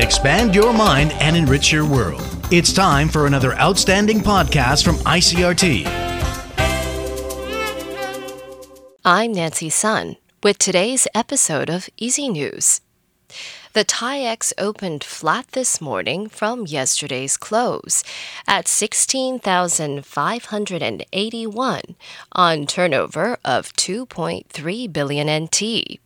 Expand your mind and enrich your world. It's time for another outstanding podcast from ICRT. I'm Nancy Sun with today's episode of EZ News. The TAIEX opened flat this morning from yesterday's close at 16,581 on turnover of 2.3 billion NT.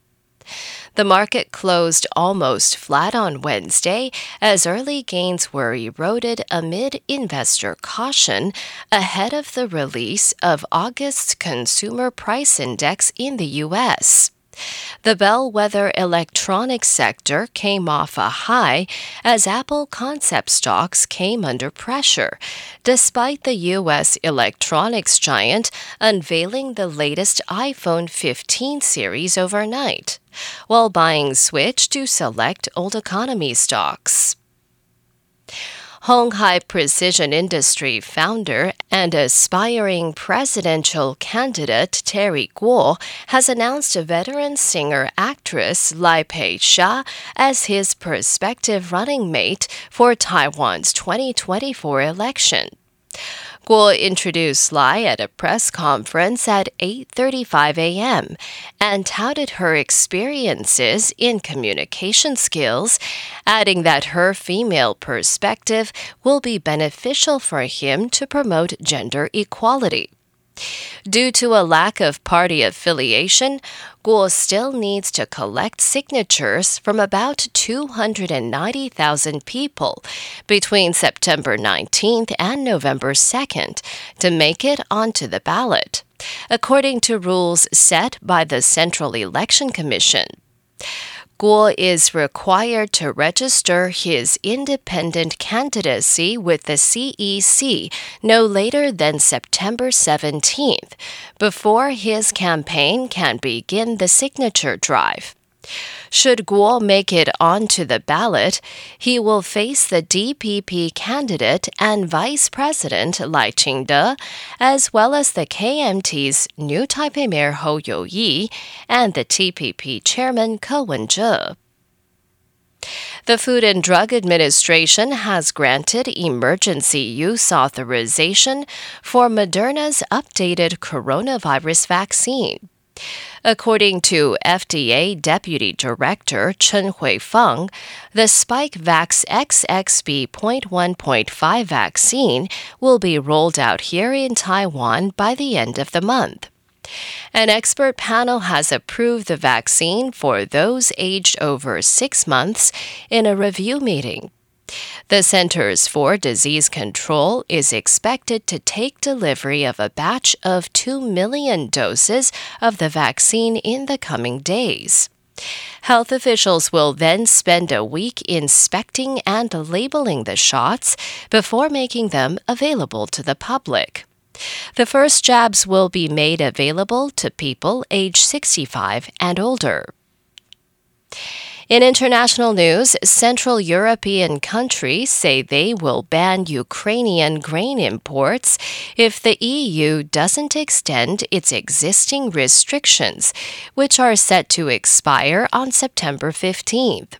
The market closed almost flat on Wednesday as early gains were eroded amid investor caution ahead of the release of August's consumer price index in the U.S. The bellwether electronics sector came off a high as Apple concept stocks came under pressure, despite the U.S. electronics giant unveiling the latest iPhone 15 series overnight, while buying switch to select old economy stocks. Hon Hai Precision Industry founder and aspiring presidential candidate Terry Gou has announced a veteran singer actress Lai Pei-hsia as his prospective running mate for Taiwan's 2024 election. Gou introduced Lai at a press conference at 8:35 a.m. and touted her experiences in communication skills, adding that her female perspective will be beneficial for him to promote gender equality. Due to a lack of party affiliation, Gou still needs to collect signatures from about 290,000 people between September 19th and November 2nd to make it onto the ballot, according to rules set by the Central Election Commission. Gou is required to register his independent candidacy with the CEC no later than September 17th, before his campaign can begin the signature drive. Should Gou make it onto the ballot, he will face the DPP candidate and Vice President Lai Ching-te, as well as the KMT's new Taipei Mayor Hou You-yi and the TPP Chairman Ko Wen-je. The Food and Drug Administration has granted emergency use authorization for Moderna's updated coronavirus vaccine. According to FDA Deputy Director Chen Huifeng, the Spikevax XBB.1.5 vaccine will be rolled out here in Taiwan by the end of the month. An expert panel has approved the vaccine for those aged over six months in a review meeting. The Centers for Disease Control is expected to take delivery of a batch of 2 million doses of the vaccine in the coming days. Health officials will then spend a week inspecting and labeling the shots before making them available to the public. The first jabs will be made available to people age 65 and older. In international news, Central European countries say they will ban Ukrainian grain imports if the EU doesn't extend its existing restrictions, which are set to expire on September 15th.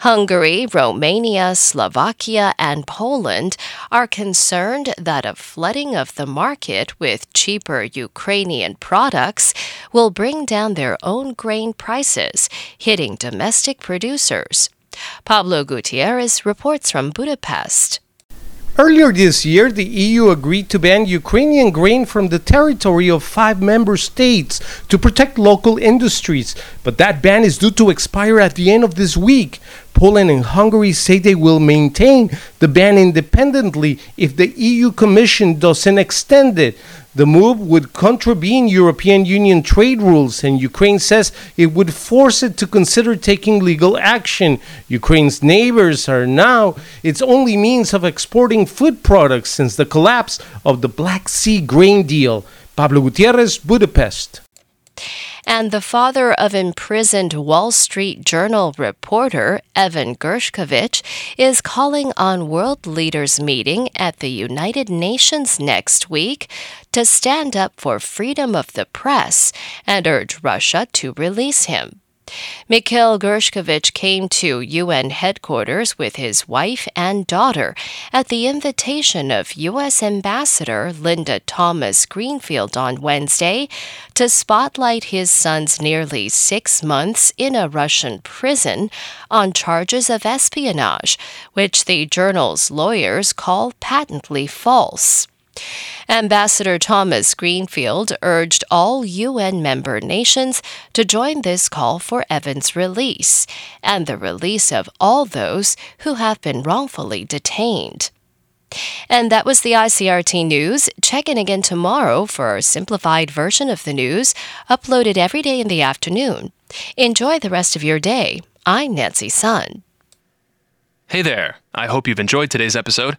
Hungary, Romania, Slovakia, and Poland are concerned that a flooding of the market with cheaper Ukrainian products will bring down their own grain prices, hitting domestic producers. Pablo Gutierrez reports from Budapest. Earlier this year, the EU agreed to ban Ukrainian grain from the territory of five member states to protect local industries, but that ban is due to expire at the end of this week. Poland and Hungary say they will maintain the ban independently if the EU Commission doesn't extend it. The move would contravene European Union trade rules, and Ukraine says it would force it to consider taking legal action. Ukraine's neighbors are now its only means of exporting food products since the collapse of the Black Sea grain deal. Pablo Gutierrez, Budapest and the father of imprisoned Wall Street Journal reporter Evan Gershkovich is calling on world leaders meeting at the United Nations next week to stand up for freedom of the press and urge Russia to release him. Mikhail Gershkovich came to UN headquarters with his wife and daughter at the invitation of U.S. Ambassador Linda Thomas Greenfield on Wednesday to spotlight his son's nearly six months in a Russian prison on charges of espionage, which the journal's lawyers call patently false. Ambassador Thomas Greenfield urged all UN member nations to join this call for Evan's release and the release of all those who have been wrongfully detained. And that was the ICRT news. Check in again tomorrow for a simplified version of the news uploaded every day in the afternoon. Enjoy the rest of your day. I'm Nancy Sun. Hey there. I hope you've enjoyed today's episode.